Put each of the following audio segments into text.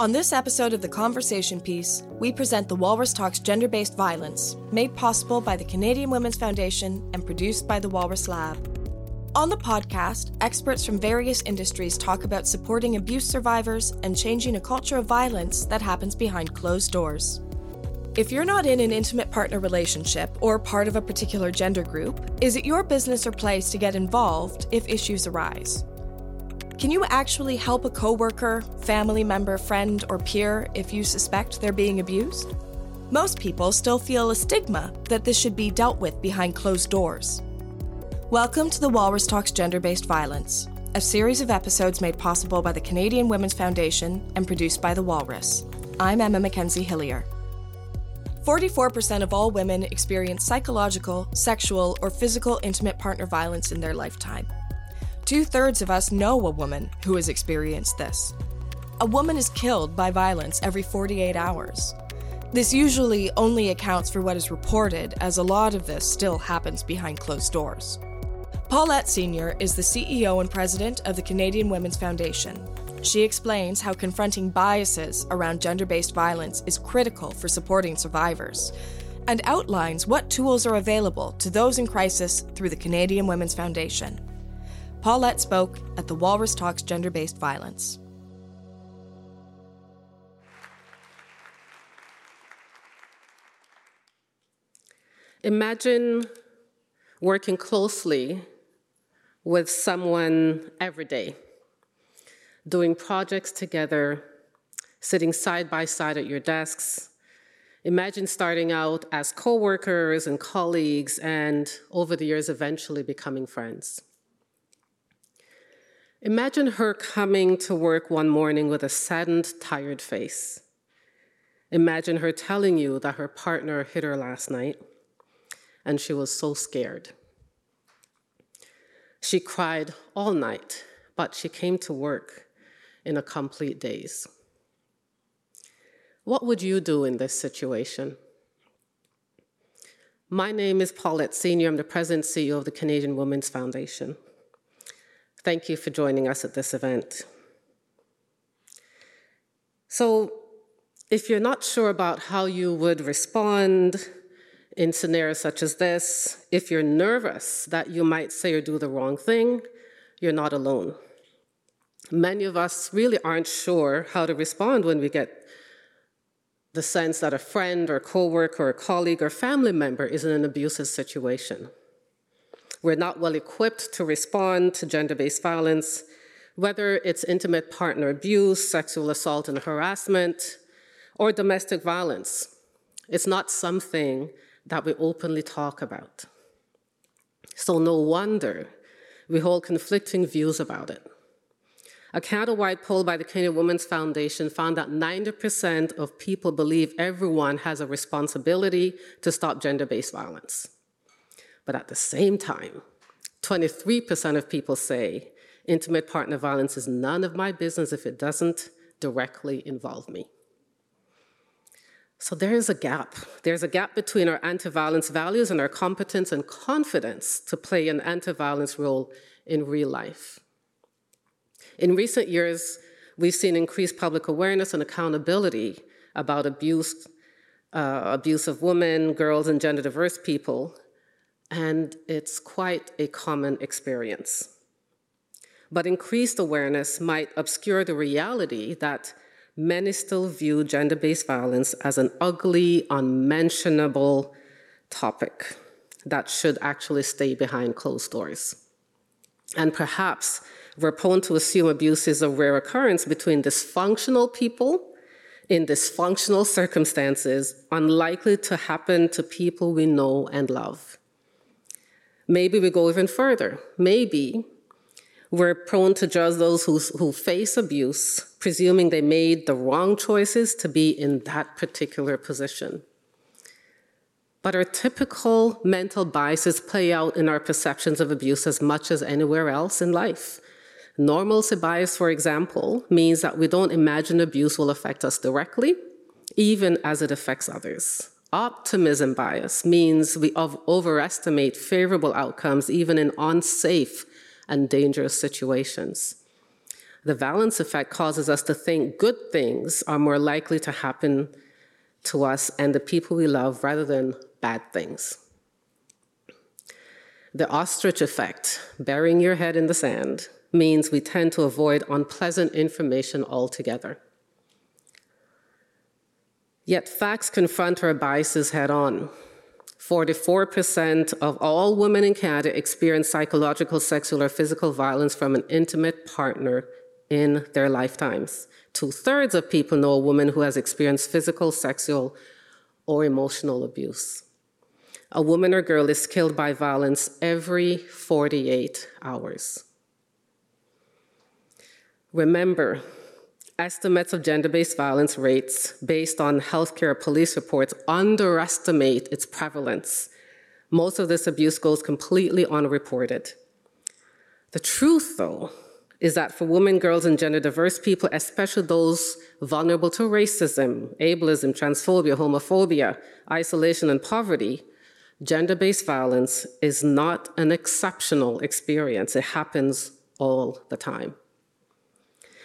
On this episode of The Conversation Piece, we present the Walrus Talks Gender Based Violence, made possible by the Canadian Women's Foundation and produced by the Walrus Lab. On the podcast, experts from various industries talk about supporting abuse survivors and changing a culture of violence that happens behind closed doors. If you're not in an intimate partner relationship or part of a particular gender group, is it your business or place to get involved if issues arise? Can you actually help a coworker, family member, friend, or peer if you suspect they're being abused? Most people still feel a stigma that this should be dealt with behind closed doors. Welcome to the Walrus Talks Gender Based Violence, a series of episodes made possible by the Canadian Women's Foundation and produced by the Walrus. I'm Emma Mackenzie Hillier. 44% of all women experience psychological, sexual, or physical intimate partner violence in their lifetime. Two thirds of us know a woman who has experienced this. A woman is killed by violence every 48 hours. This usually only accounts for what is reported, as a lot of this still happens behind closed doors. Paulette Senior is the CEO and president of the Canadian Women's Foundation. She explains how confronting biases around gender based violence is critical for supporting survivors and outlines what tools are available to those in crisis through the Canadian Women's Foundation. Paulette spoke at the Walrus Talks Gender Based Violence. Imagine working closely with someone every day, doing projects together, sitting side by side at your desks. Imagine starting out as coworkers and colleagues, and over the years, eventually becoming friends. Imagine her coming to work one morning with a saddened, tired face. Imagine her telling you that her partner hit her last night and she was so scared. She cried all night, but she came to work in a complete daze. What would you do in this situation? My name is Paulette Senior. I'm the President CEO of the Canadian Women's Foundation. Thank you for joining us at this event. So, if you're not sure about how you would respond in scenarios such as this, if you're nervous that you might say or do the wrong thing, you're not alone. Many of us really aren't sure how to respond when we get the sense that a friend or coworker or colleague or family member is in an abusive situation. We're not well equipped to respond to gender based violence, whether it's intimate partner abuse, sexual assault and harassment, or domestic violence. It's not something that we openly talk about. So, no wonder we hold conflicting views about it. A Canada-wide poll by the Canadian Women's Foundation found that 90% of people believe everyone has a responsibility to stop gender-based violence. But at the same time, 23% of people say intimate partner violence is none of my business if it doesn't directly involve me. So there is a gap. There's a gap between our anti violence values and our competence and confidence to play an anti violence role in real life. In recent years, we've seen increased public awareness and accountability about abuse, uh, abuse of women, girls, and gender diverse people and it's quite a common experience. But increased awareness might obscure the reality that many still view gender based violence as an ugly, unmentionable topic that should actually stay behind closed doors. And perhaps we're prone to assume abuse is a rare occurrence between dysfunctional people in dysfunctional circumstances, unlikely to happen to people we know and love. Maybe we go even further. Maybe we're prone to judge those who, who face abuse, presuming they made the wrong choices to be in that particular position. But our typical mental biases play out in our perceptions of abuse as much as anywhere else in life. Normalcy bias, for example, means that we don't imagine abuse will affect us directly, even as it affects others. Optimism bias means we overestimate favorable outcomes even in unsafe and dangerous situations. The valence effect causes us to think good things are more likely to happen to us and the people we love rather than bad things. The ostrich effect, burying your head in the sand, means we tend to avoid unpleasant information altogether. Yet facts confront our biases head on. 44% of all women in Canada experience psychological, sexual, or physical violence from an intimate partner in their lifetimes. Two thirds of people know a woman who has experienced physical, sexual, or emotional abuse. A woman or girl is killed by violence every 48 hours. Remember, estimates of gender based violence rates based on healthcare police reports underestimate its prevalence. Most of this abuse goes completely unreported. The truth, though, is that for women, girls, and gender diverse people, especially those vulnerable to racism, ableism, transphobia, homophobia, isolation, and poverty, gender based violence is not an exceptional experience. It happens all the time.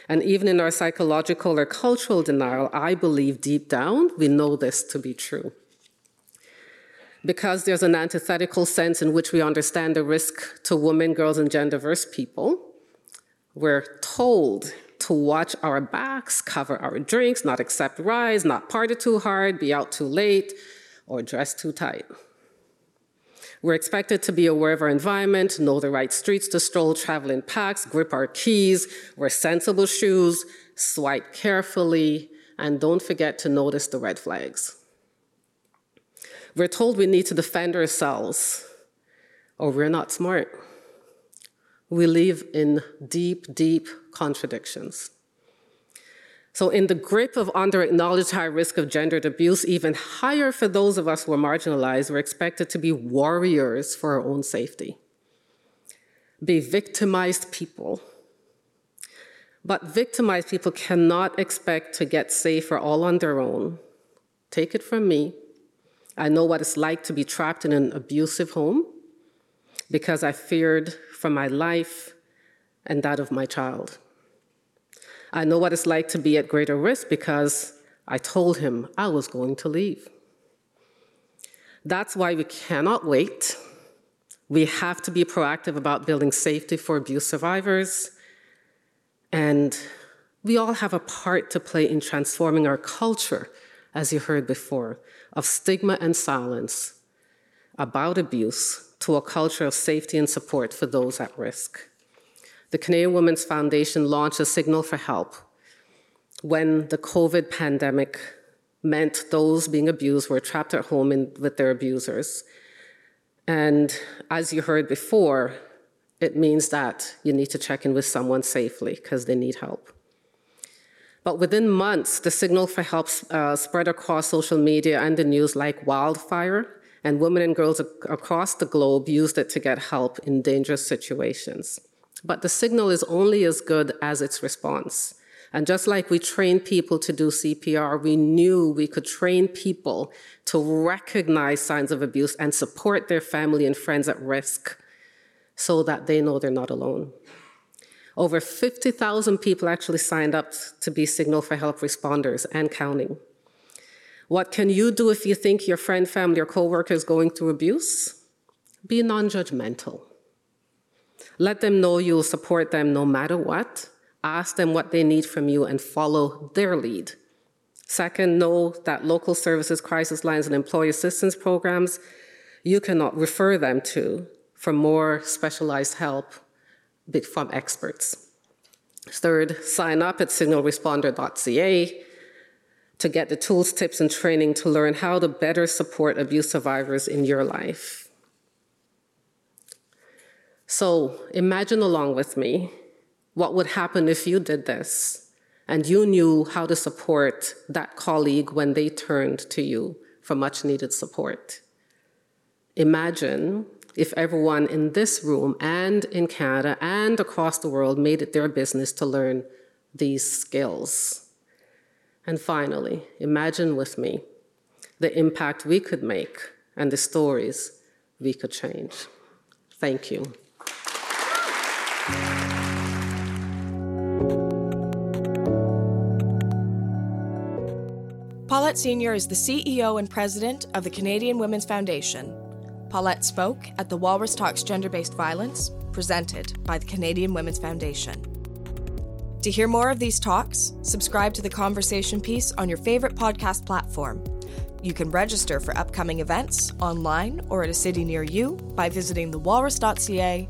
And even in our psychological or cultural denial, I believe deep down we know this to be true. Because there's an antithetical sense in which we understand the risk to women, girls, and gender diverse people, we're told to watch our backs, cover our drinks, not accept rides, not party too hard, be out too late, or dress too tight. We're expected to be aware of our environment, know the right streets to stroll, travel in packs, grip our keys, wear sensible shoes, swipe carefully, and don't forget to notice the red flags. We're told we need to defend ourselves, or we're not smart. We live in deep, deep contradictions. So, in the grip of under acknowledged high risk of gendered abuse, even higher for those of us who are marginalized, we're expected to be warriors for our own safety, be victimized people. But victimized people cannot expect to get safer all on their own. Take it from me. I know what it's like to be trapped in an abusive home because I feared for my life and that of my child. I know what it's like to be at greater risk because I told him I was going to leave. That's why we cannot wait. We have to be proactive about building safety for abuse survivors. And we all have a part to play in transforming our culture, as you heard before, of stigma and silence about abuse to a culture of safety and support for those at risk the Canadian Women's Foundation launched a signal for help when the COVID pandemic meant those being abused were trapped at home in, with their abusers. And as you heard before, it means that you need to check in with someone safely because they need help. But within months, the signal for help uh, spread across social media and the news like wildfire, and women and girls across the globe used it to get help in dangerous situations. But the signal is only as good as its response. And just like we train people to do CPR, we knew we could train people to recognize signs of abuse and support their family and friends at risk so that they know they're not alone. Over 50,000 people actually signed up to be Signal for Help responders and counting. What can you do if you think your friend, family, or coworker is going through abuse? Be non judgmental. Let them know you'll support them no matter what. Ask them what they need from you and follow their lead. Second, know that local services, crisis lines, and employee assistance programs you cannot refer them to for more specialized help from experts. Third, sign up at signalresponder.ca to get the tools, tips, and training to learn how to better support abuse survivors in your life. So imagine along with me what would happen if you did this and you knew how to support that colleague when they turned to you for much needed support. Imagine if everyone in this room and in Canada and across the world made it their business to learn these skills. And finally, imagine with me the impact we could make and the stories we could change. Thank you. Paulette Senior is the CEO and president of the Canadian Women's Foundation. Paulette spoke at the Walrus Talks Gender Based Violence, presented by the Canadian Women's Foundation. To hear more of these talks, subscribe to the conversation piece on your favorite podcast platform. You can register for upcoming events online or at a city near you by visiting thewalrus.ca